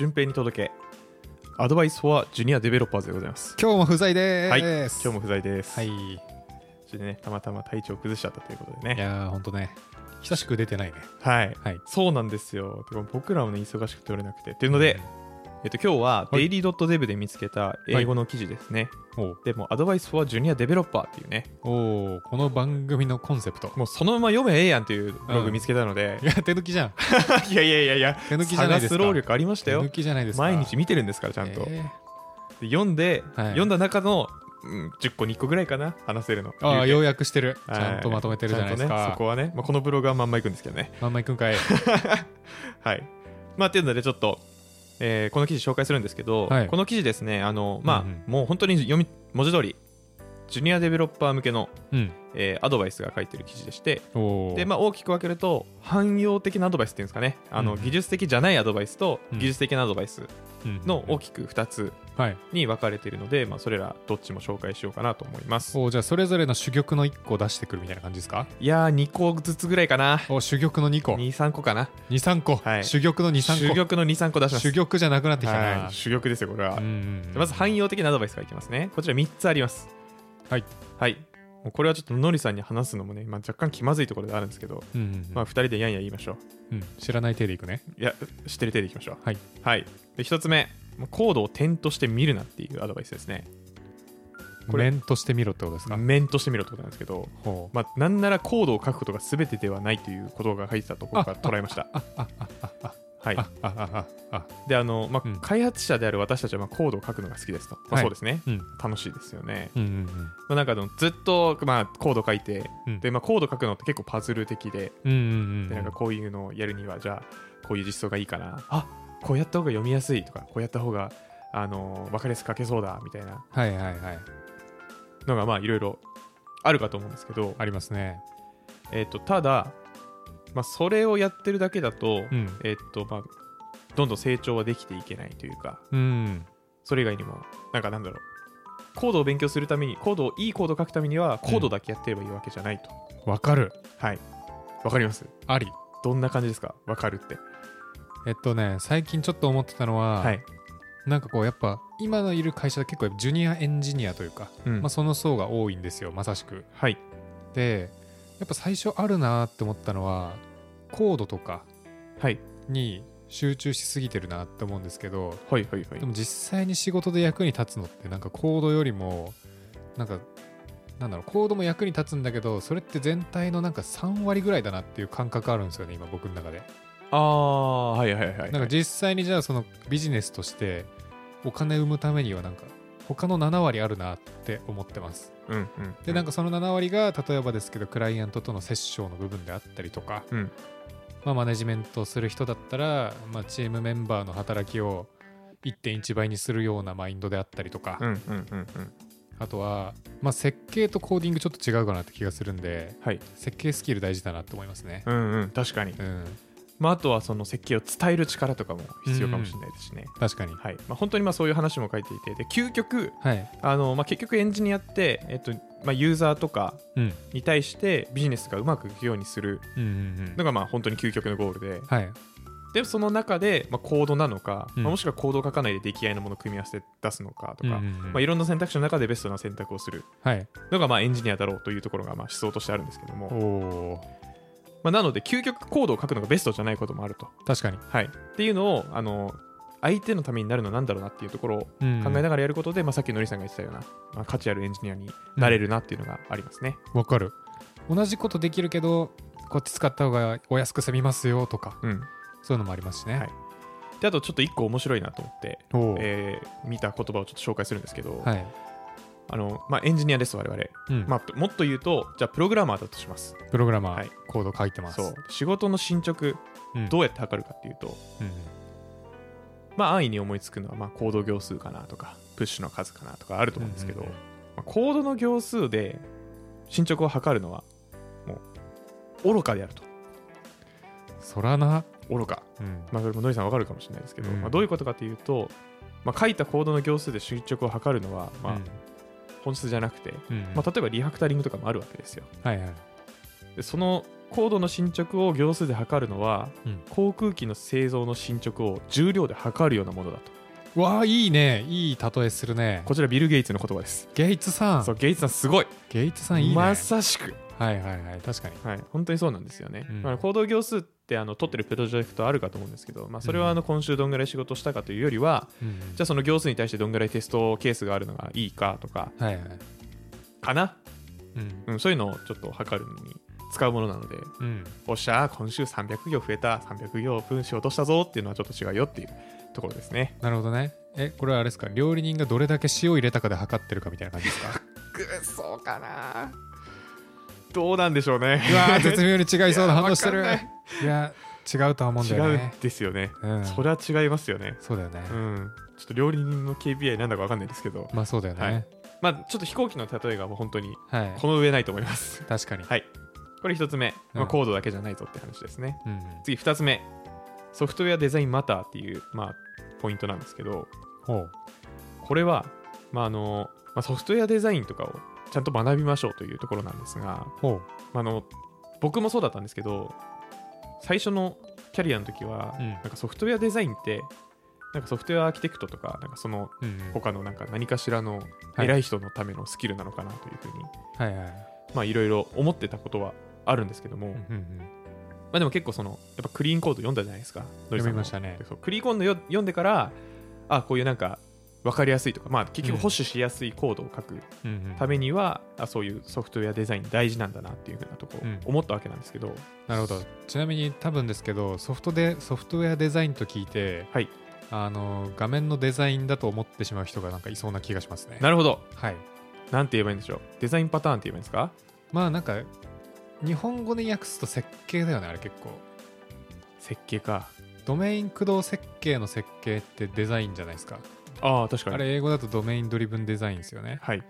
順平に届けアドバイス for Junior Developers でございます今日も不在ではいーす。今日も不在ですはい。いちょっとねたまたま体調崩しちゃったということでねやー、ほんとね。久しく出てないね。はいはい。そうなんですよてか僕らもね忙しくて取れなくてっていうので、えっと、今日ははい。daily.dev で見つけた英語の記事ですね、うん、おう。でもアドバイス for Junior Developer っていうね。おうこの番組のコンセプト。もうそのまま読めええやんっていうブログ見つけたので。い、や、手抜きじゃん。いやいやいやいや手抜きじゃないですか。探す労力ありましたよ。手抜きじゃないですか。毎日見てるんですからちゃんと、えで読んで、はい。読んだ中の、うん、10個に1個ぐらいかな話せるの。ーああ、言うて。ようやくしてる。ちはい。ゃんとまとめてるじゃないですちゃんとね、そか。こはね、まあ、このブログはまんまいくんですけどね。まんまいくんかい。はい。まあっていうのでちょっと、えーこの記事紹介するんですけど、はい。この記事ですねあのまあ、うんうん。もう本当に読み文字通りジュニアデベロッパー向けの、うん。えーアドバイスが書いてる記事でして。で、まあ、大きく分けると汎用的なアドバイスっていうんですかね。あの、うん。技術的じゃないアドバイスとうん。技術的なアドバイスうん。の大きく2つはい。に分かれているので、まあ、それらどっちも紹介しようかなと思います。おうじゃあ、それぞれの珠玉の1個出してくるみたいな感じですか？いやー2個ずつぐらいかな。お珠玉の2個。2、23個かな。3個。はい。珠玉の2、3個。珠玉の23個出します。珠玉じゃなくなってきたな。はい。珠玉ですよこれは、うんうんうんまず汎用的なアドバイスがいきますね。こちら3つありますはい。はい。もうこれはちょっとのりさんに話すのもね、まあ、若干気まずいところであるんですけど、うんうんうん。まあ、2人でやんや言いましょう。うん。知らない手でいくね。いや知ってる手でいきましょう。はい、はい、で1つ目。コードを点として見るなっていうアドバイスですね。これ。面としてみろってことですか、面としてみろってことなんですけど、まあ、なんならコードを書くことが全てではないということが書いてたと僕は捉えました はい。ああああであの、まあうん。開発者である私たちはまあコードを書くのが好きですと、まあ、はい。そうですね、うん。楽しいですよね、うんうんまあ、なんかでもずっと、まあ、コード書いて、うん。でまあ、コード書くのって結構パズル的でうんうんうんでなんかこういうのをやるにはじゃあこういう実装がいいかな。あこうやった方が読みやすいとかこうやった方があの分かりやすく書けそうだみたいな。はいはいはい。のがまあいろいろあるかと思うんですけど、ありますね。えっとただ、まあ、それをやってるだけだと,、うん。えっとまあ、どんどん成長はできていけないというかうん。それ以外にもなんかなんだろうコードを勉強するためにコードをいいコードを書くためにはコードだけやってればいいわけじゃないと、わかる。はい。わかります？あり。どんな感じですか？わかるって。えっとね最近ちょっと思ってたのは、はい、なんかこうやっぱ今のいる会社で結構ジュニアエンジニアというか、うん。まあ、その層が多いんですよまさしく。はい。でやっぱ最初あるなって思ったのはコードとかはい。に集中しすぎてるなって思うんですけどはいはいはい。でも実際に仕事で役に立つのってなんかコードよりもなんかなんだろうコードも役に立つんだけどそれって全体のなんか3割ぐらいだなっていう感覚あるんですよね今僕の中で。ああはいはいはいはい。なんか実際にじゃあそのビジネスとしてお金生むためにはなんか他の7割あるなって思ってます。うんうんでなんかその7割が例えばですけどクライアントとの折衝の部分であったりとか、うん。まあ、マネジメントする人だったら、まあ、チームメンバーの働きを1.1倍にするようなマインドであったりとか、うんうんうんうん。あとは、まあ、設計とコーディングちょっと違うかなって気がするんではい。設計スキル大事だなって思いますね。うんうん確かに。うん、まああとはその設計を伝える力とかも必要かもしれないですしね、確かに。はい。まあ、本当にまあそういう話も書いていて。で究極はい。あの、まあ、結局エンジニアって、えっとまあ、ユーザーとかうん。に対してビジネスがうまくいくようにする。うんうんうん。のがまあ本当に究極のゴールで。はい。でその中で、まあ、コードなのか、うん。まあもしくはコードを書かないで出来合いのものを組み合わせて出すのかとか、うんうんうん。まあ、いろんな選択肢の中でベストな選択をする。はい。のがまあエンジニアだろうというところがまあ思想としてあるんですけども、まあ、なので究極コードを書くのがベストじゃないこともあると、確かに。はい、っていうのをあの相手のためになるのは何だろうなっていうところをうん考えながらやることで、まあ、さっきのりさんが言ってたような、まあ、価値あるエンジニアになれるなっていうのがありますね。わかる。同じことできるけど、こっち使った方がお安く済みますよとか、うん、そういうのもありますしね。はいであとちょっと一個面白いなと思って、えー見た言葉をちょっと紹介するんですけど、はい。あのまあ、エンジニアです我々、うん。まあ、もっと言うとじゃあプログラマーだとします。プログラマー、はい。コード書いてます。そう。仕事の進捗うん。どうやって測るかっていうと、うんまあ安易に思いつくのはまあコード行数かなとかプッシュの数かなとかあると思うんですけど、うんうんうん。まあ、コードの行数で進捗を測るのはもう愚かであると。そらな。愚か。うん。まあ、これもノイさんわかるかもしれないですけど、うん。まあ、どういうことかというと、まあ、書いたコードの行数で進捗を測るのは、まあうん本質じゃなくて、うん。まあ、例えばリファクタリングとかもあるわけですよ。はいはい。でその高度の進捗を行数で測るのはうん。航空機の製造の進捗を重量で測るようなものだと。わあいいね。いい例えするね。こちらビル・ゲイツの言葉です。ゲイツさん。そうゲイツさんすごい。ゲイツさんいいね。まさしく。はいはいはい。確かに。はい、本当にそうなんですよね。うん。まあ、行動行数ってあの取ってるプロジェクトあるかと思うんですけど、まあ、それはあの今週どんぐらい仕事したかというよりは、うん。じゃあその行数に対してどんぐらいテストケースがあるのがいいかとかはいはい。かな、うん。うん、そういうのをちょっと測るのに使うものなので、うん。おっしゃー、今週300行増えた、300行分仕事したぞっていうのはちょっと違うよっていうところですね。なるほどね。えこれはあれですか？料理人がどれだけ塩入れたかで測ってるかみたいな感じですか？くそうかなどうなんでしょうね。うわー絶妙に違いそうな反応してる。いや違うとは思うんだ違うよねですよね。うん。それは違いますよね。そうだよね。うん。ちょっと料理人の KPI なんだかわかんないですけど、まあそうだよね。まあちょっと飛行機の例えがもう本当にはい。この上ないと思います。確かに。はい。これ一つ目、まあ、うん。コードだけじゃないぞって話ですね。うんうん。次二つ目、ソフトウェアデザインマターっていう、まあ、ポイントなんですけど、ほう。これは、まああのまあ、ソフトウェアデザインとかをちゃんと学びましょうというところなんですが、ああの僕もそうだったんですけど、最初のキャリアの時は、うん。なんかソフトウェアデザインって、なんかソフトウェアアーキテクトとか、なんかその他のなんか何かしらのはい。偉い人のためのスキルなのかなというふうに、はいはい。まあいろいろ思ってたことはあるんですけども、うんうんうん。まあでも結構その、やっぱクリーンコード読んだじゃないですか。読みましたね。でそうクリーンコードよ読んでから、あ、こういうなんか分かりやすいとか、まあ結局うん。保守しやすいコードを書くうんうんためには、あそういうソフトウェアデザイン大事なんだなっていうふうなとこうん。思ったわけなんですけど、なるほど。ちなみに多分ですけどソフトでソフトウェアデザインと聞いて、はい。あの画面のデザインだと思ってしまう人がなんかいそうな気がしますね。なるほど。はい。なんて言えばいいんでしょう？デザインパターンって言えばいいんですか？まあなんか日本語で訳すと設計だよねあれ結構。設計か。ドメイン駆動設計の設計ってデザインじゃないですかああ、確かに。あれ英語だとドメインドリブンデザインですよねはい。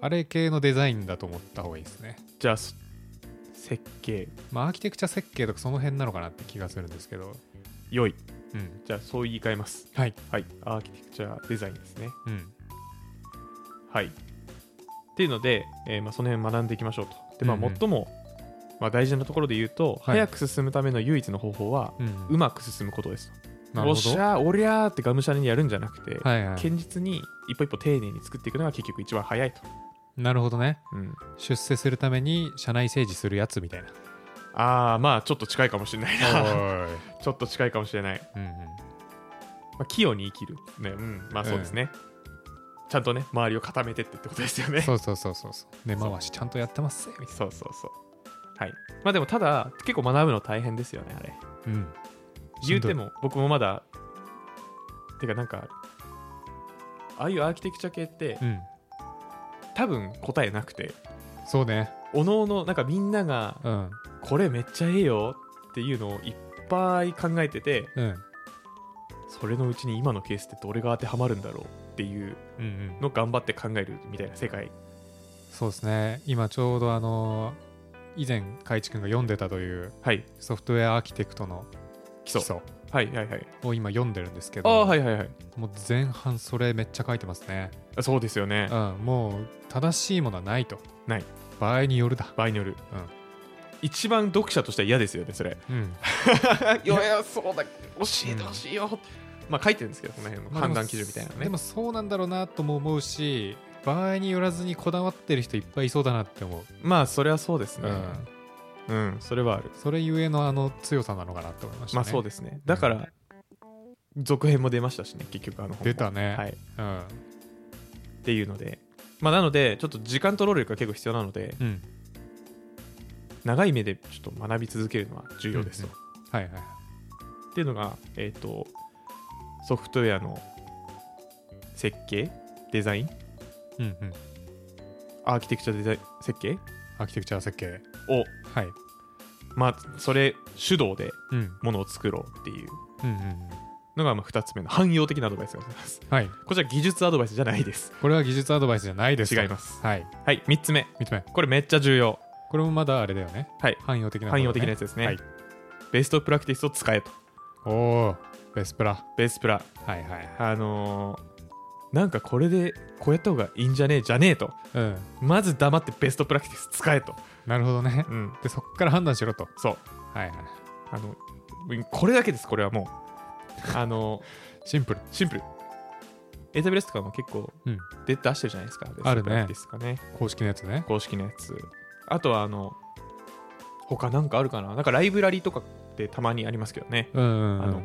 あれ系のデザインだと思った方がいいですねじゃあ、そ設計、まあアーキテクチャ設計とかその辺なのかなって気がするんですけど良い。うんじゃあ、そう言い換えます。はいはい。アーキテクチャデザインですね。うんはい。っていうので、えーまあ、その辺学んでいきましょうと。で、まあ、最も、まあ、大事なところで言うと、はい早く進むための唯一の方法は、うんうまく進むことですと。おっしゃー、おりゃーってがむしゃらにやるんじゃなくて、はいはい堅実に一歩一歩丁寧に作っていくのが結局一番早いと。なるほどねうん、出世するために社内政治するやつみたいなああ、まあ、ちょっと近いかもしれないな。ちょっと近いかもしれない。うんうんまあ、器用に生きる。ね、うん、まあそうですね。ちゃんとね、周りを固めてってってことですよね。そうそうそうそうそう根回しちゃんとやってますぜみたいそうそうそう。はい。まあでも、ただ、結構学ぶの大変ですよね、あれ。なうん言うても、僕もまだ、てかなんか、ああいうアーキテクチャ系って、うん。多分答えなくて、そうね。おのおの、なんかみんなが、うん。これめっちゃええよっていうのをいっぱい考えてて、うん。それのうちに今のケースってどれが当てはまるんだろうっていううんうん。のを頑張って考えるみたいな世界。そうですね。今ちょうどあの以前海地君が読んでたというはい。ソフトウェアアーキテクトの基礎。はいはいはい。を今読んでるんですけあどあ、はいはいはい。もう前半それめっちゃ書いてますねあそうですよねう。んもう正しいものはないとない場合によるだ場合による。一番読者としては嫌ですよね、それ。うん いやそうだ、教えてほしいよ。まあ書いてるんですけど、その辺のまあ判断基準みたいなのね。でもそうなんだろうなとも思うし場合によらずにこだわってる人いっぱいいそうだなって思う、まあ、それはそうですね。うん、うん、それはある。それゆえのあの強さなのかなって思いましたね。まあそうですね。だから、続編も出ましたしね、結局あの出たね。はい。っうん。ていうので。まあなので、ちょっと時間取ろう力が結構必要なので、うん。長い目でちょっと学び続けるのは重要ですと。はいはい。っていうのが、えっ、と、ソフトウェアの設計、デザイン、うんうん。アーキテクチャデザイン？設計？アーキテクチャ設計。を、はいまあ、それ主導でうんものを作ろうっていうのがまあ2つ目の汎用的なアドバイスがございます。はいこちら技術アドバイスじゃないです。これは技術アドバイスじゃないです違います。はいはい、3つ目。3つ目これめっちゃ重要。これもまだあれだよねはい、汎用的な、汎用的なやつですね。はいベストプラクティスを使えと。おおベスプラベースプラ。はいはいはいあのーなんかこれでこうやった方がいいんじゃねえじゃねえと。うんまず黙ってベストプラクティス使えと。なるほどね。うん。でそこから判断しろと。そう。はいはい。あのこれだけですこれはもう。あのシンプル。シンプル。AWS とかも結構うん。で出してるじゃないですか、あるね。ですかね。公式のやつね。公式のやつ。あとはあの他なんかあるかな？なんかライブラリとかってたまにありますけどね。うんうんうん。あの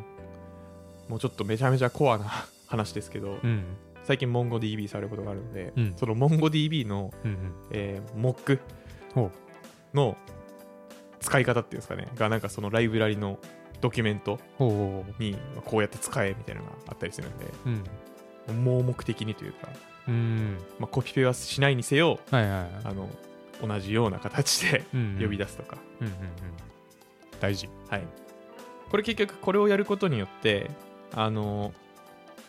もうちょっとめちゃめちゃコアな 話ですけど、うん。最近 MongoDB 触ることがあるので、うん。その MongoDB の、うんうん。えー、モック。ほの使い方っていうんですかねがなんかそのライブラリのドキュメントにこうやって使えみたいなのがあったりするんでううん。盲目的にというか、うん。まあ、コピペはしないにせよはいはいはい。あの同じような形でうんうん。呼び出すとか、うんうんうん。大事。はい、これ結局これをやることによってあの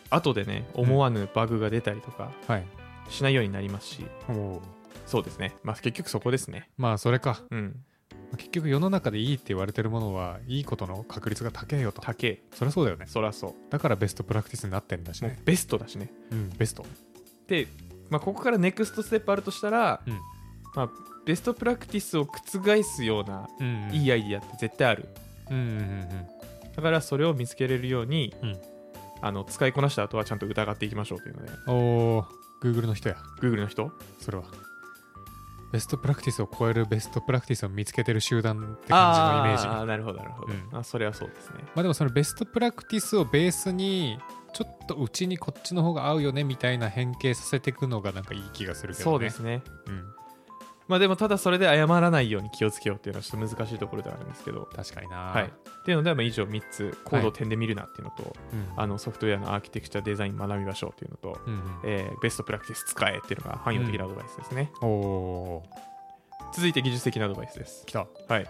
後でね思わぬバグが出たりとかはい。しないようになりますし、おおそうですね。まあ結局そこですね。まあそれか。うん。結局世の中でいいって言われてるものはいいことの確率が高えよと。高えそりゃそうだよね。そらそだからベストプラクティスになってんだしね。うもうベストだしね。うん。ベスト。で、まあ、ここからネクストステップあるとしたら、うん。まあ、ベストプラクティスを覆すようなうんいいアイディアって絶対ある。うんうんうんだからそれを見つけれるように、うん。あの使いこなした後はちゃんと疑っていきましょうというので。うんおお Google の人や。Google の人？それはベストプラクティスを超えるベストプラクティスを見つけてる集団って感じのイメージああなるほどなるほど、うん。あそれはそうですね。まあでもそのベストプラクティスをベースにちょっとうちにこっちの方が合うよねみたいな変形させていくのがなんかいい気がするけどね。そうですね。うんまあでもただそれで謝らないように気をつけようっていうのはちょっと難しいところではあるんですけど。確かにな。はい。っていうのでまあ以上3つコードを点で見るなっていうのと、うんあのソフトウェアのアーキテクチャデザイン学びましょうっていうのと、うんうん。えーベストプラクティス使えっていうのが汎用的なアドバイスですね、おお続いて技術的なアドバイスです。ー来た。はい。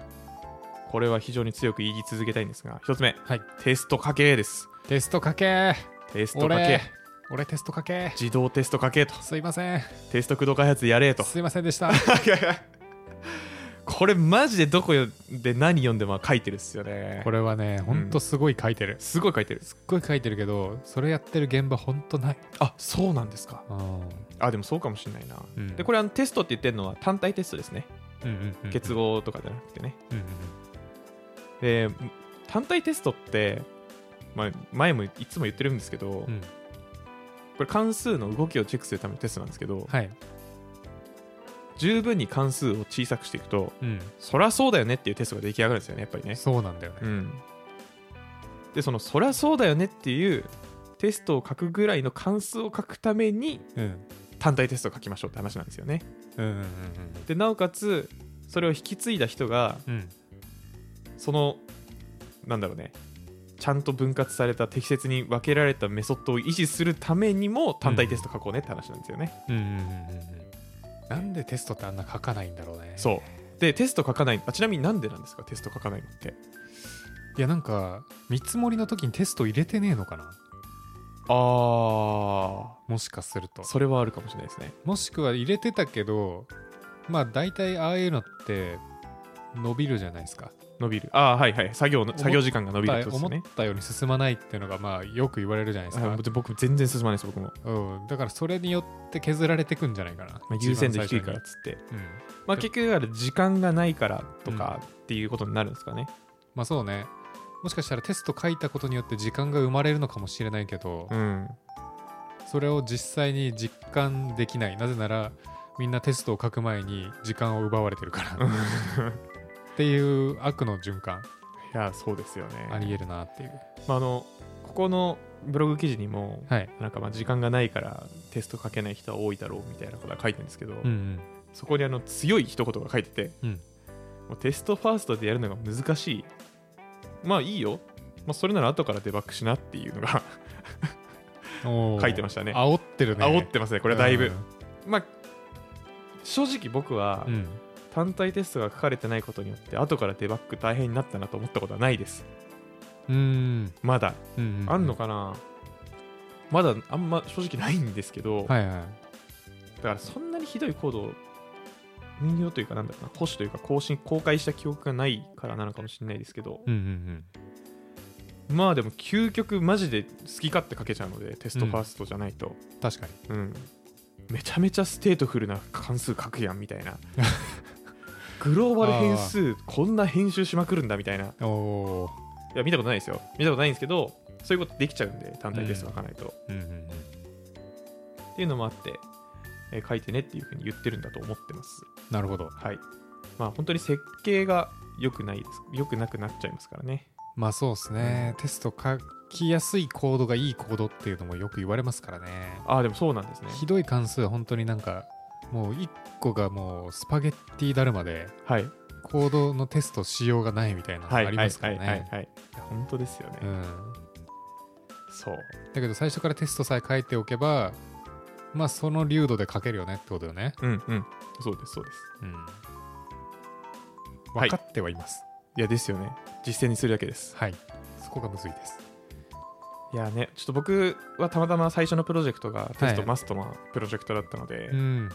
これは非常に強く言い続けたいんですが1つ目。はい。テストかけです。テストかけ。テストかけ俺俺テストかけ。自動テストかけと。すいません。テスト駆動開発やれと。すいませんでした。これマジでどこで何読んでも書いてるっすよね。これはねほんとすごい書いてる、すごい書いてる。すっごい書いてるけどそれやってる現場ほんとない。あそうなんですか。うん。あでもそうかもしれないな、うん。でこれあのテストって言ってるのは単体テストですね。うんうんうん結合とかじゃなくてね、うんうんで単体テストって、まあ、前もいつも言ってるんですけど、うんうんこれ関数の動きをチェックするためのテストなんですけど、はい。十分に関数を小さくしていくとうん。そりゃそうだよねっていうテストが出来上がるんですよねやっぱりね。そうなんだよね。うん。でそのそりゃそうだよねっていうテストを書くぐらいの関数を書くためにうん。単体テストを書きましょうって話なんですよね。うんうんでなおかつそれを引き継いだ人がうんうん。そのなんだろうねちゃんと分割された適切に分けられたメソッドを維持するためにも単体テスト書こうねって話なんですよね、なんでテストってあんな書かないんだろうね。そう。でテスト書かない。あちなみになんでなんですか？テスト書かないのって。いやなんか見積もりの時にテスト入れてねえのかな？あもしかすると。それはあるかもしれないですね。もしくは入れてたけどまあ大体ああいうのって伸びるじゃないですか。伸びる。ああはいはい。作業の思っ作業時間が伸びるってこと思っですね。たように進まないっていうのがまあよく言われるじゃないですか。あ、僕全然進まないです僕も、うん、だからそれによって削られてくんじゃないかな、まあ、優先度低いからっつって。最初にまあ結局時間がないからとかっていうことになるんですかね。まあそうね。もしかしたらテスト書いたことによって時間が生まれるのかもしれないけど、うん。それを実際に実感できない。なぜならみんなテストを書く前に時間を奪われてるから っていう悪の循環。いやそうですよね。ありえるなっていう。まあ、あのここのブログ記事にも、はい。なんかまあ時間がないからテスト書けない人は多いだろうみたいなことが書いてるんですけど、うんうん。そこにあの強い一言が書いてて、うん。もうテストファーストでやるのが難しい。まあいいよ、まあ、それなら後からデバッグしなっていうのが書いてましたね。煽ってるね。煽ってますねこれはだいぶ、うん。まあ正直僕はうん単体テストが書かれてないことによって後からデバッグ大変になったなと思ったことはないです。うん。まだ。うんあんのかな？まだあんま正直ないんですけど、はいはい。だからそんなにひどいコードを運用というかなんだろうな保守というか更新公開した記憶がないからなのかもしれないですけどうんうんまあでも究極マジで好き勝手書けちゃうので test first じゃないと、うん。確かに。うん。めちゃめちゃ stateful な関数書くやんみたいな グローバル変数こんな編集しまくるんだみたいな。いや見たことないですよ。見たことないんですけどそういうことできちゃうんで単体テスト書かないと、ーうんうんうん。っていうのもあって、えー書いてねっていうふうに言ってるんだと思ってます。なるほど。はい。まあ本当に設計が良くないです。良くなくなっちゃいますからね。まあそうですね、テスト書きやすいコードがいいコードっていうのもよく言われますからね。ああでもそうなんですね。ひどい関数は本当になんかもう1個がもうスパゲッティだるまではい。コードのテストしようがないみたいなのありますからはいはいねはい。本当ですよね、うん。そう。だけど最初からテストさえ書いておけばまあその流度で書けるよねってことよね。うんうん。そうですそうです。うん。はい。分かってはいます。いやですよね。実践にするだけです。はい、そこがむずいです。いやねちょっと僕はたまたま最初のプロジェクトがテストはい。マストなプロジェクトだったので、うん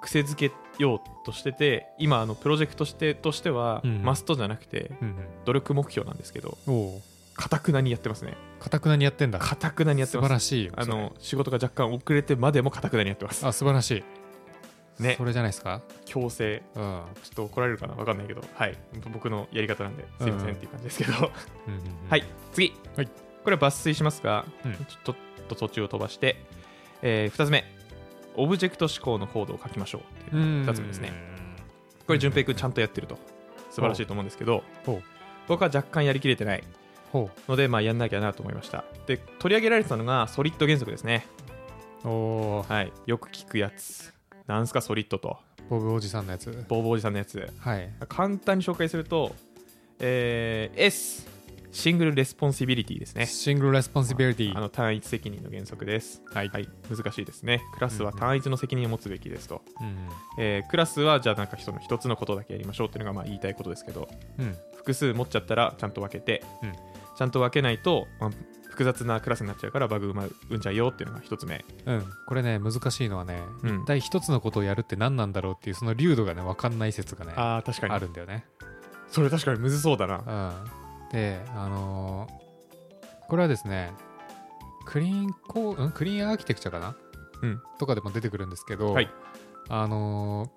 癖づけようとしてて今あのプロジェクトしてとしては、うんマストじゃなくてうん努力目標なんですけどかたくなにやってますね。かたくなにやってんだ。かたくなにやって素ます。晴らしいよあの仕事が若干遅れてまでもかたくなにやってます。あ素晴らしい。ね。それじゃないですか？強制。うん。うんちょっと怒られるかな？わかんないけど。はい。僕のやり方なんですいませんっていう感じですけど、うんうん はい。次、はい。これは抜粋しますが、うん。ちょっと途中を飛ばして、え2つ目オブジェクト思考のコードを書きましょう。っていううん。2つ目ですね。これ順平君ちゃんとやってると。素晴らしいと思うんですけど僕は若干やりきれてないほのでまあやんなきゃなと思いました。で取り上げられてたのがソリッド原則ですね。うおおはい。よく聞くやつ。なんすか SOLID と。ボブおじさんのやつ。ボーボーおじさんのやつ。はい。簡単に紹介すると、えー S single responsibility ですね。 single responsibility。あの単一責任の原則です。はい。はい、難しいですね。クラスは単一の責任を持つべきですと。うんえークラスはじゃあなんか人の一つのことだけやりましょうっていうのがまあ言いたいことですけど、うん。複数持っちゃったらちゃんと分けて、うん。ちゃんと分けないと、まあ複雑なクラスになっちゃうからバグ生まうんじゃうよっていうのが一つ目。うん。これね難しいのはねうん。一体一つのことをやるって何なんだろうっていうその流度がね分かんない説がねああ、確かに。あるんだよね。それ確かにむずそうだな。うん、で、あのーこれはですね、クリーンコー、ん？クリーンアーキテクチャかな？うん。とかでも出てくるんですけど、はいあのー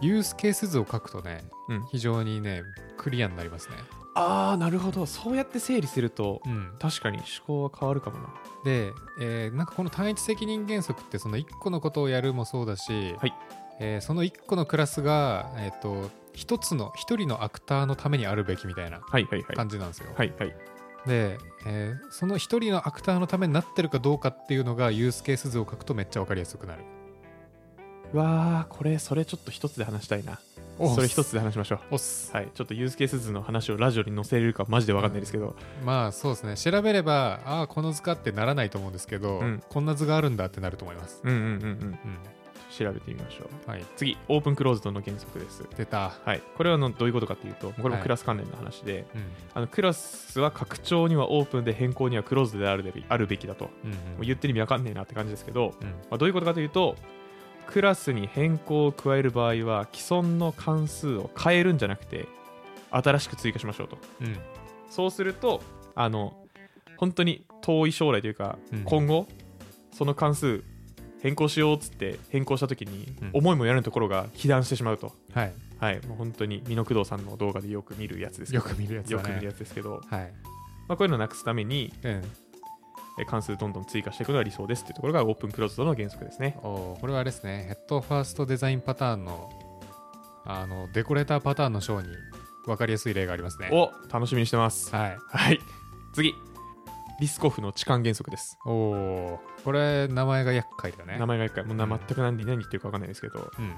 ユースケース図を書くとね、うん非常にね、クリアになりますね。ああ、なるほど。そうやって整理すると、うん、確かに思考は変わるかもな。で、えーなんかこの単一責任原則って、その1個のことをやるもそうだし、はいえーその1個のクラスが、えっ、と、一つの、一人のアクターのためにあるべきみたいなはいはいはい。感じなんですよ。はいはい。で、えーその一人のアクターのためになってるかどうかっていうのがユースケース図を書くとめっちゃ分かりやすくなる。わあ、これ、それちょっと一つで話したいな。それ一つで話しましょう。はい、ちょっとユースケース図の話をラジオに載せれるかマジで分かんないですけど、まあそうですね。調べれば、ああ、この図かってならないと思うんですけど、うんこんな図があるんだってなると思います。うんうんうんうん、うん。調べてみましょう。はい。次、オープンクローズドの原則です。出た。はい、これはあのどういうことかというと、これもはいクラス関連の話で、うん。あのクラスは拡張にはオープンで変更にはクローズドであるべきあるべきだと、もうん、う言ってる意味分かんねえなって感じですけど、うん。まあ、どういうことかというと、クラスに変更を加える場合は、既存の関数を変えるんじゃなくて、新しく追加しましょうと。うん。そうすると、あの本当に遠い将来というか、うん今後、その関数変更しようっつって変更したときに、うん思いもやらぬところが被弾してしまうと。はい。はい、もう本当に美濃工藤さんの動画でよく見るやつですよく見るやつだね。よく見るやつですけど、はい。まあ、こういうのをなくすためにうん。え関数どんどん追加していくのが理想ですっていうところがオープンクローズドの原則ですね。おーこれはあれですね。ヘッドファーストデザインパターンの、あの、デコレーターパターンの章に分かりやすい例がありますね。お楽しみにしてます。はい。はい、次、リスコフの置換原則です。おおー。これ名前が厄介だね。名前が一回、もうなうん。全く何何言ってるか分かんないですけど、うん。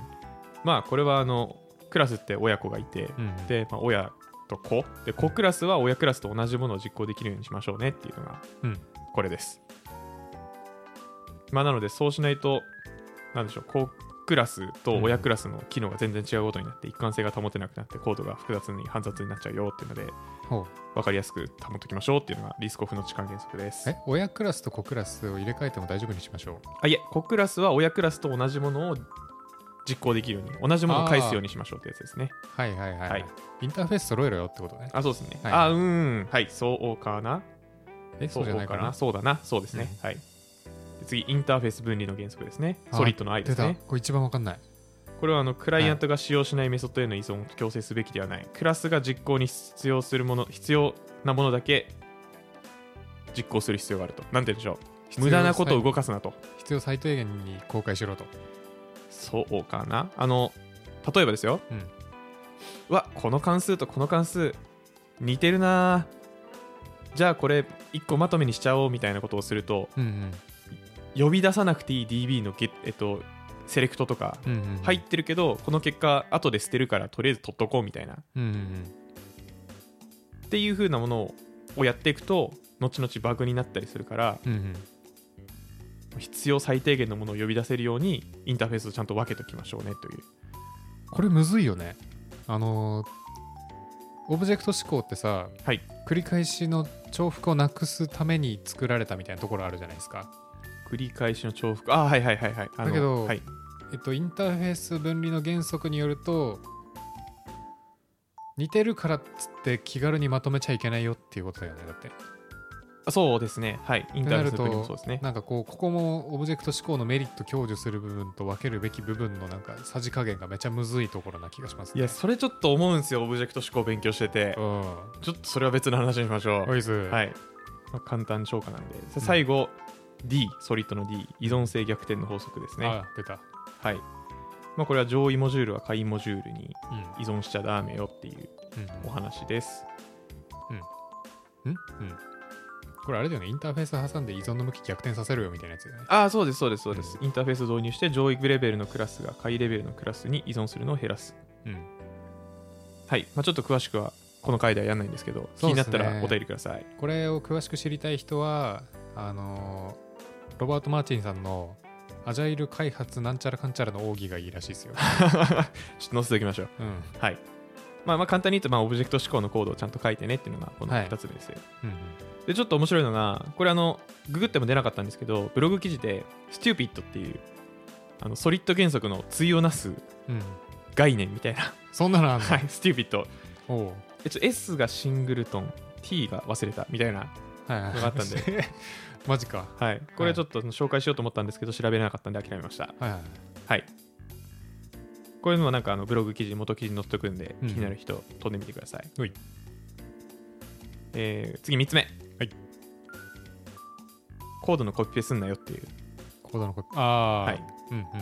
まあこれはあのクラスって親子がいて、うん、で、まあ、親と子。で子クラスは親クラスと同じものを実行できるようにしましょうねっていうのがうん。これです、まあなのでそうしないとなんでしょう子クラスと親クラスの機能が全然違うことになって一貫性が保てなくなってコードが複雑に煩雑になっちゃうよっていうので分かりやすく保っておきましょうっていうのがリスコフの置換原則ですえ親クラスと子クラスを入れ替えても大丈夫にしましょう？あいえ子クラスは親クラスと同じものを実行できるように同じものを返すようにしましょうってやつですねはいはいはい。はいインターフェース揃えろよってことね。あそうですね、はいあうーんはいそうかなえ、そうじゃないかな？そうだな、そうですね。はい。で次、インターフェース分離の原則ですね。ソリッドの I で。すね。これ一番わかんない。これはあのクライアントが使用しないメソッドへの依存を強制すべきではない、クラスが実行に必要するもの必要なものだけ実行する必要があると。なんて言うんでしょう。無駄なことを動かすなと。必要最低限に公開しろと。そうかな。あの例えばですよ、うん。うわこの関数とこの関数似てるな。じゃあこれ1個まとめにしちゃおうみたいなことをするとうん呼び出さなくていい DB のゲ、えっと、セレクトとか入ってるけどこの結果後で捨てるからとりあえず取っとこうみたいなっていう風なものをやっていくと後々バグになったりするから。必要最低限のものを呼び出せるようにインターフェースをちゃんと分けておきましょうねというこれむずいよね。あのーオブジェクト思考ってさ、はい繰り返しの重複をなくすために作られたみたいなところあるじゃないですか。繰り返しの重複。あはいはいはいはい。だけどはい、えっと、インターフェース分離の原則によると似てるからっつって気軽にまとめちゃいけないよっていうことだよねだって。あそうですね。はい。インターフェースの分にもそうですね。なんかこうここもオブジェクト思考のメリット享受する部分と分けるべき部分のなんかさじ加減がめちゃむずいところな気がしますね。いやそれちょっと思うんですよオブジェクト思考勉強してて。うん。ちょっとそれは別の話にしましょう。はい、まあ、簡単超過なんで。さ最後、D ソリッドの D 依存性逆転の法則ですね。あ出た。はい。まあ、これは上位モジュールは下位モジュールにうん。依存しちゃダメよっていううんお話です。うん。うん？これあれだよね。インターフェース挟んで依存の向き逆転させるよみたいなやつだよね。ああそうですそうですそうです、インターフェース導入して上位レベルのクラスが下位レベルのクラスに依存するのを減らす。うん。はい、まあ、ちょっと詳しくはこの回ではやんないんですけどねになったらお便りください。これを詳しく知りたい人はあのーロバート・マーチンさんのアジャイル開発なんちゃらかんちゃらの奥義がいいらしいですよ。ちょっと載せておきましょううん。はいまあ、まあ簡単に言うと、まあ、オブジェクト思考のコードをちゃんと書いてねっていうのがこのはい2つですよ、うんでちょっと面白いのがこれあのググっても出なかったんですけどブログ記事で Stupid っていうあのソリッド原則の対をなすうん。うん。概念みたいなそんなのあんの？はい Stupid おうえちょ S がシングルトン T が忘れたみたいながあったんで。マジか。はい。これちょっと紹介しようと思ったんですけど調べれなかったんで諦めました。はいはい。はい。こういうのはなんかあのブログ記事元記事に載っておくんで気うん。になる人飛んでみてください、ほい。えー次3つ目。はい。コードのコピペすんなよっていう。コードのコピああ。はい。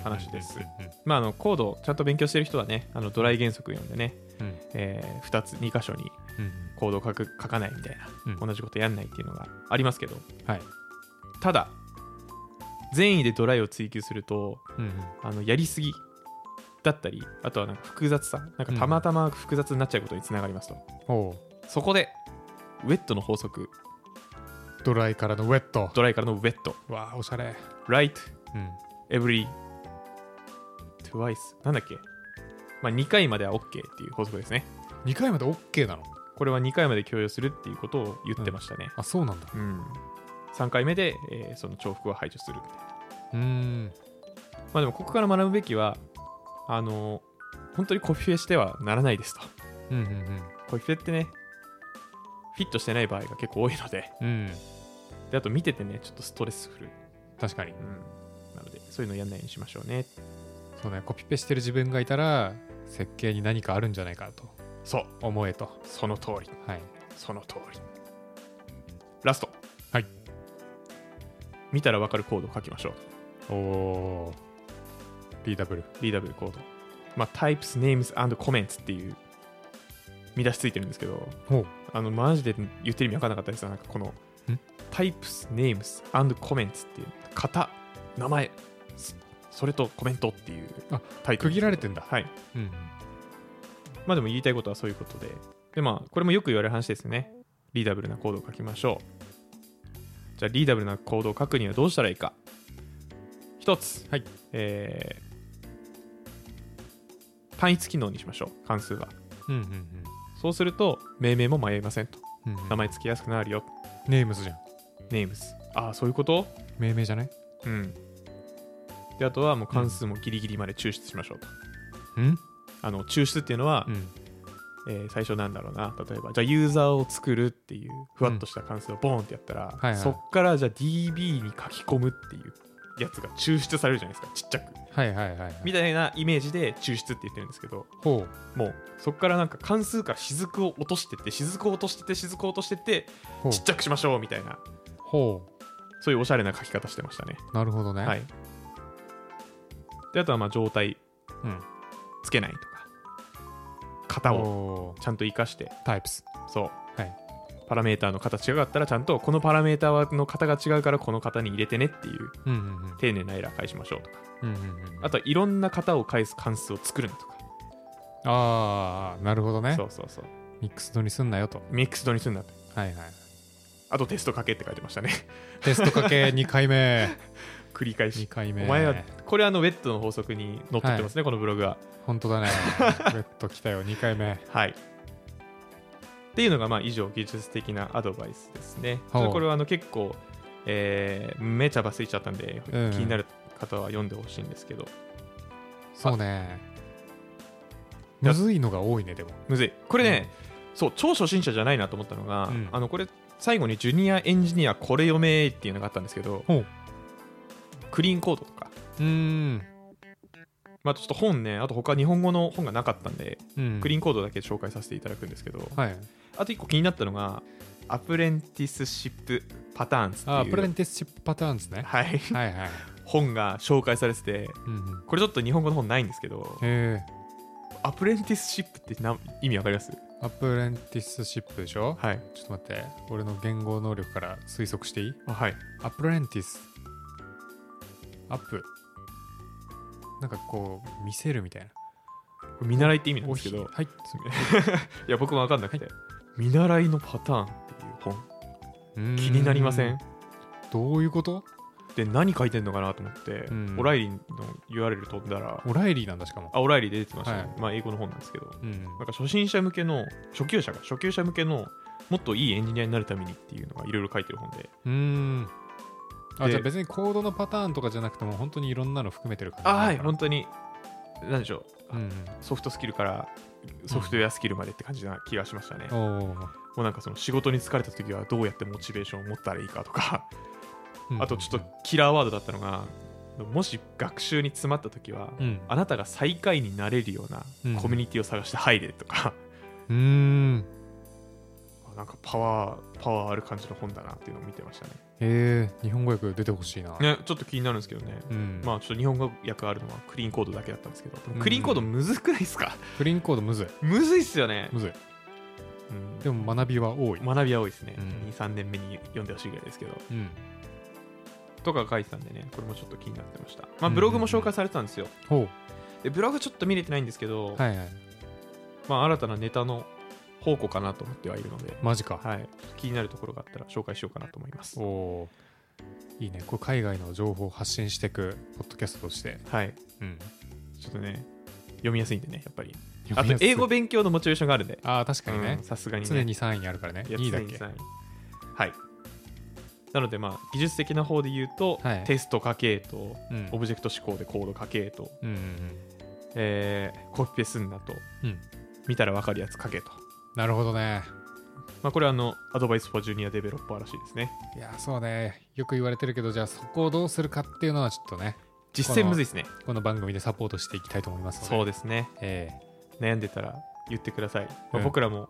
話です。まああのコードをちゃんと勉強してる人はねあのドライ原則読んでね、うん。え2つ2箇所にうんコードを書く書かないみたいな、うん。同じことやんないっていうのがありますけど。はい。ただ善意でドライを追求するとうんうん。あのやりすぎだったりあとはなんか複雑さなんかたまたま複雑になっちゃうことにつながりますと、おう。そこでウェットの法則。ドライからのウェット。ドライからのウェット。わあ、おしゃれ。right うん。every twice なんだっけ？まあ2回までは OK っていう法則ですね。2回まで OK なの？これは2回まで共有するっていうことを言ってましたね、あ、そうなんだ。うん3回目で、えーその重複を排除するみたいなうーん。まあでもここから学ぶべきはあの本当にコピペしてはならないですとうんうんコピペってねフィットしてない場合が結構多いのでうん。うん。であと見ててねちょっとストレスフル、確かに。うん、なのでそういうのやんないようにしましょうねそうね、コピペしてる自分がいたら、設計に何かあるんじゃないかとそう思えと。その通りはい。その通りラストはい見たら分かるコードを書きましょうおおー。ダブルコードまあ types names and comments っていう見出しついてるんですけどほう。あのマジで言ってる意味分からなかったですよなんかこの types names and comments っていう型名前そそれとコメントっていうあタイトル区切られてんだ。はいうん。まあでも言いたいことはそういうことで。でまあこれもよく言われる話ですよね。リーダブルなコードを書きましょう。じゃあリーダブルなコードを書くにはどうしたらいいか。一つ、はい。えー単一機能にしましょう。関数は。うんうんうん。そうすると命名も迷いませんと。うんうん。名前つきやすくなるよ。ネームズじゃん。names ああそういうこと？命名じゃない？うん。であとはもう関数もギリギリまで抽出しましょうと、うん？あの抽出っていうのは、うん。えー最初なんだろうな。例えばじゃあユーザーを作るっていうふわっとした関数をボーンってやったら、はいはい。そっからじゃあ DB に書き込むっていうやつが抽出されるじゃないですかちっちゃく。はいはいはいはい。みたいなイメージで抽出って言ってるんですけどほう。もうそこからなんか関数から雫を落としてって雫を落としてって雫を落としてってちっちゃくしましょうみたいな。ほそういうおしゃれな書き方してましたね。うなるほどね。はい。であとはまあ状態。うんつけないとか型をちゃんと活かして。タイプス。そう、はい。パラメーターの形違かったらちゃんとこのパラメーターの型が違うからこの型に入れてねっていう丁寧なエラー返しましょうとか。うんうんうんあとはいろんな型を返す関数を作るなとか、ああなるほどね。そうそうそう。ミックスドにすんなよと。ミックスドにするんだって。はいはいあとテストかけって書いてましたね。テストかけ2回目。2 繰り返し。回目。お前はこれあのウェットの法則にのっとってますね、このブログは。本当だね。ウェット来たよ。2回目。はい。っていうのがまあ以上技術的なアドバイスですね。これはあの結構、えーめちゃばついちゃったんで、うん気になる方は読んでほしいんですけど。そうね。むずいのが多いねでも。むずい。これね、そう超初心者じゃないなと思ったのが、うん。あのこれ最後にジュニアエンジニアこれ読めっていうのがあったんですけどクリーンコードとか。うーん。まあちょっと本ねあと他日本語の本がなかったんで、うん。クリーンコードだけ紹介させていただくんですけどはい。あと一個気になったのが Apprenticeship Patterns っていう。 Apprenticeship Pattern ですね。はい、はいはい。本が紹介されててうんうん。これちょっと日本語の本ないんですけど apprenticeship ってな意味わかります？ apprenticeship でしょ？はい。ちょっと待って。俺の言語能力から推測していい？あはい。 apprenticeship。なんかこう見せるみたいな。見習いって意味なんですけど。はい いや僕も分かんなくて、見習いのパターンっていう本。気になりません？どういうこと？で何書いてんのかなと思って、うん。オライリーの URL 飛んだら。オライリーなんだしかも。あオライリーで出てましたね、はい。まあ英語の本なんですけど。うん。なんか初心者向けの初級者が初級者向けのもっといいエンジニアになるためにっていうのがいろいろ書いてる本で。うーんあでじゃあ別にコードのパターンとかじゃなくても本当にいろんもの含めてる感じあはい本当に何でしょう。なうん。ソフトスキルからソフトウェアスキルまでって感じな気がしましたね、うんもうなんかその仕事に疲れた時はどうやってモチベーションを持ったらいいかとか、うん。あとちょっとキラーワードだったのがもし学習に詰まった時は、うん。あなたが最下位になれるようなうん。コミュニティを探して入れとか、うーん。なんかパワーパワーある感じの本だなっていうのを見てましたねえー、日本語訳出てほしいな、ねちょっと気になるんですけどね、うん。まあちょっと日本語訳あるのはクリーンコードだけだったんですけどクリーンコードむずくないですか、クリーンコードむずい。むずいっすよね、むずい。うん。でも学びは多い。学びは多いですね、うん。23年目に読んでほしいぐらいですけど。うん。とか書いてたんでねこれもちょっと気になってました。まあうん。ブログも紹介されてたんですよ。ほでブログちょっと見れてないんですけど、うはいはい。まあ新たなネタの宝庫かなと思ってはいるので。マジか、はい、気になるところがあったら紹介しようかなと思います。お。いいね。これ海外の情報を発信していくポッドキャストとして、はい、うん、ちょっとね、読みやすいんでね、やっぱり。あと英語勉強のモチベーションがあるんで、ああ確かにね。うん、さすがにね。常に3位にあるからね。いや2位だっけ。常に3位。はい。なので、まあ、技術的な方で言うと、はい。テスト書けと、うん。オブジェクト思考でコード書けと、うんうんえーコピペすんなと、うん。うん見たら分かるやつ書けと。なるほどねまあ、これはあの、アドバイス for Junior Developer らしいですね。いやそうねよく言われてるけどじゃあそこをどうするかっていうのはちょっとね実践むずいですね。この番組でサポートしていきたいと思いますのでそうですね。え悩んでたら言ってください。まあうん僕らも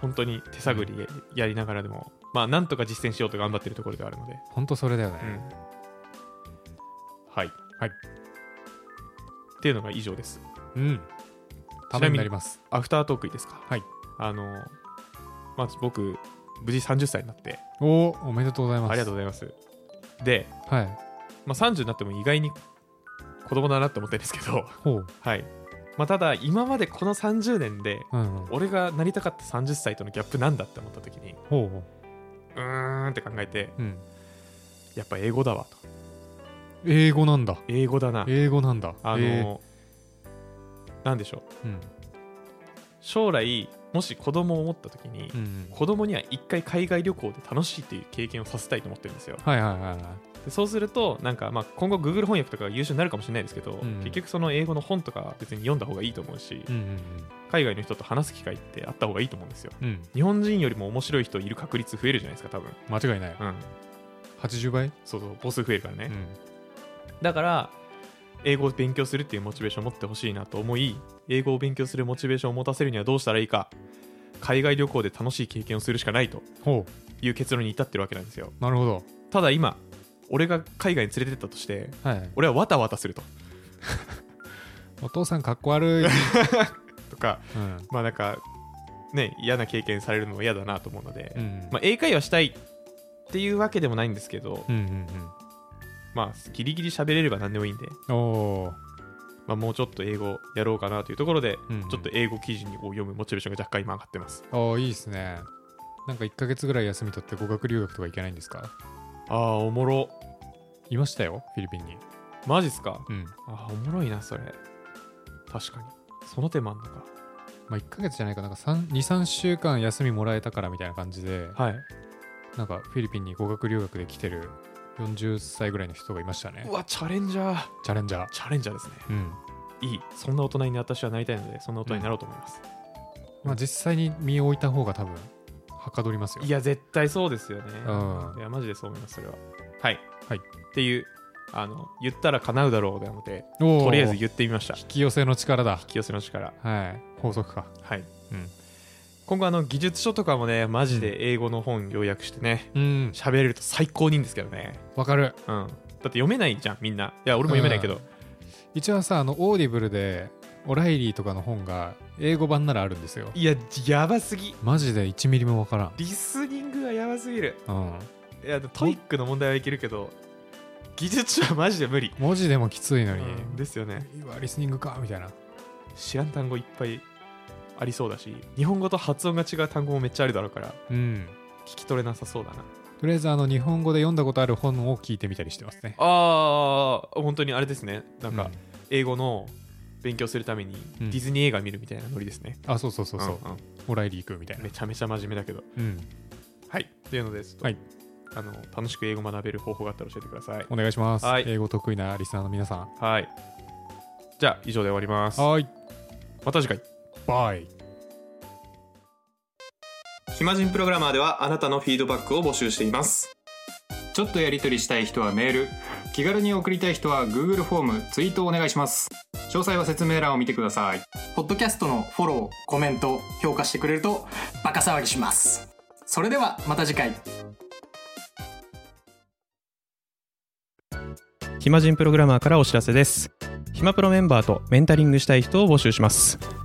本当に手探りやりながらでも、まあ、なんとか実践しようと頑張ってるところではあるので、え本当それだよね、うんはい。はいっていうのが以上です。うんためになりますアフタートークいいですか？はい。あの、まず僕、無事30歳になって、おおおめでとうございます。ありがとうございます。で、はい。まあ、30になっても意外に子供だなって思ってるんですけど、はい。まあ、ただ、今までこの30年で、俺がなりたかった30歳とのギャップなんだって思った時に、ほうほう。ーんって考えて、ううん。やっぱ英語だわと。英語なんだ。英語だな。英語なんだ。あの、えなんでしょう。ーうん将来、もし子供を持った時に、うん子供には一回海外旅行で楽しいっていう経験をさせたいと思ってるんですよ。はいはいはいはいでそうすると、なんかまあ今後 Google 翻訳とかが優秀になるかもしれないですけど、うん結局その英語の本とか別に読んだ方がいいと思うし、うんうん海外の人と話す機会ってあった方がいいと思うんですよ。うんうん日本人よりも面白い人いる確率増えるじゃないですか、多分。間違いないうん。80倍？そうそう、母数増えるからね。うんだから英語を勉強するっていうモチベーションを持ってほしいなと思い英語を勉強するモチベーションを持たせるにはどうしたらいいか海外旅行で楽しい経験をするしかないとほいう結論に至ってるわけなんですよ。うなるほど。ただ今俺が海外に連れてったとしてはい俺はわたわたすると。お父さんかっこ悪い、とかうん。まあなんかね嫌な経験されるのも嫌だなと思うので、うんまあ、英会話したいっていうわけでもないんですけど、うんうんまあギリギリ喋れれば何でもいいんで、まあ、もうちょっと英語やろうかなというところで、うん。うんちょっと英語記事を読むモチベーションが若干今上がってます。おーいいですね。なんか1ヶ月ぐらい休み取って語学留学とか行けないんですか？ああおもろ。いましたよフィリピンに。マジっすか？うん。ああおもろいなそれ。確かに。その手もあんのか。まあ1ヶ月じゃないかな。んか23週間休みもらえたからみたいな感じではい。なんかフィリピンに語学留学で来てる40歳ぐらいの人がいましたね。うわチャレンジャー。チャレンジャー。チャレンジャーですね。うん。いい。そんな大人に私はなりたいのでそんな大人になろうと思います、まあ実際に身を置いた方が多分はかどりますよ。いや絶対そうですよね。うん。いやマジでそう思いますそれは。はい。はい。っていうあの言ったら叶うだろうで思ってとりあえず言ってみました。引き寄せの力だ。引き寄せの力。はい。法則か。はい、うん今後あの技術書とかもねマジで英語の本要約してねうん。喋れると最高にいいんですけどね。わかる。うん。だって読めないじゃんみんな。いや俺も読めないけど、一応さあの Audible で O'Reilly とかの本が英語版ならあるんですよ。いややばすぎ。マジで1ミリもわからん。リスニングがやばすぎる。うん。いや TOEIC の問題はいけるけど技術書はマジで無理、文字でもきついのに、うんですよね。うわリスニングかみたいな。知らん単語いっぱいありそうだし日本語と発音が違う単語もめっちゃあるだろうからうん。聞き取れなさそうだな。とりあえずあの日本語で読んだことある本を聞いてみたりしてますね。ああ本当にあれですね。なんかうん。英語の勉強するためにうん。ディズニー映画見るみたいなノリですね、あそうそうそうそう、んん。オライリー行くみたいな。めちゃめちゃ真面目だけど。うん。はい。っていうのですはい。あの楽しく英語学べる方法があったら教えてください。お願いします、はい。英語得意なリスナーの皆さん。はい。じゃあ以上で終わります。はい。また次回バイ暇人プログラマーではあなたのフィードバックを募集しています。ちょっとやり取りしたい人はメール。気軽に送りたい人は Google フォームツイートをお願いします。詳細は説明欄を見てください。ポッドキャストのフォロー、コメント、評価してくれるとバカ騒ぎします。それではまた次回。暇人プログラマーからお知らせです。暇プロメンバーとメンタリングしたい人を募集します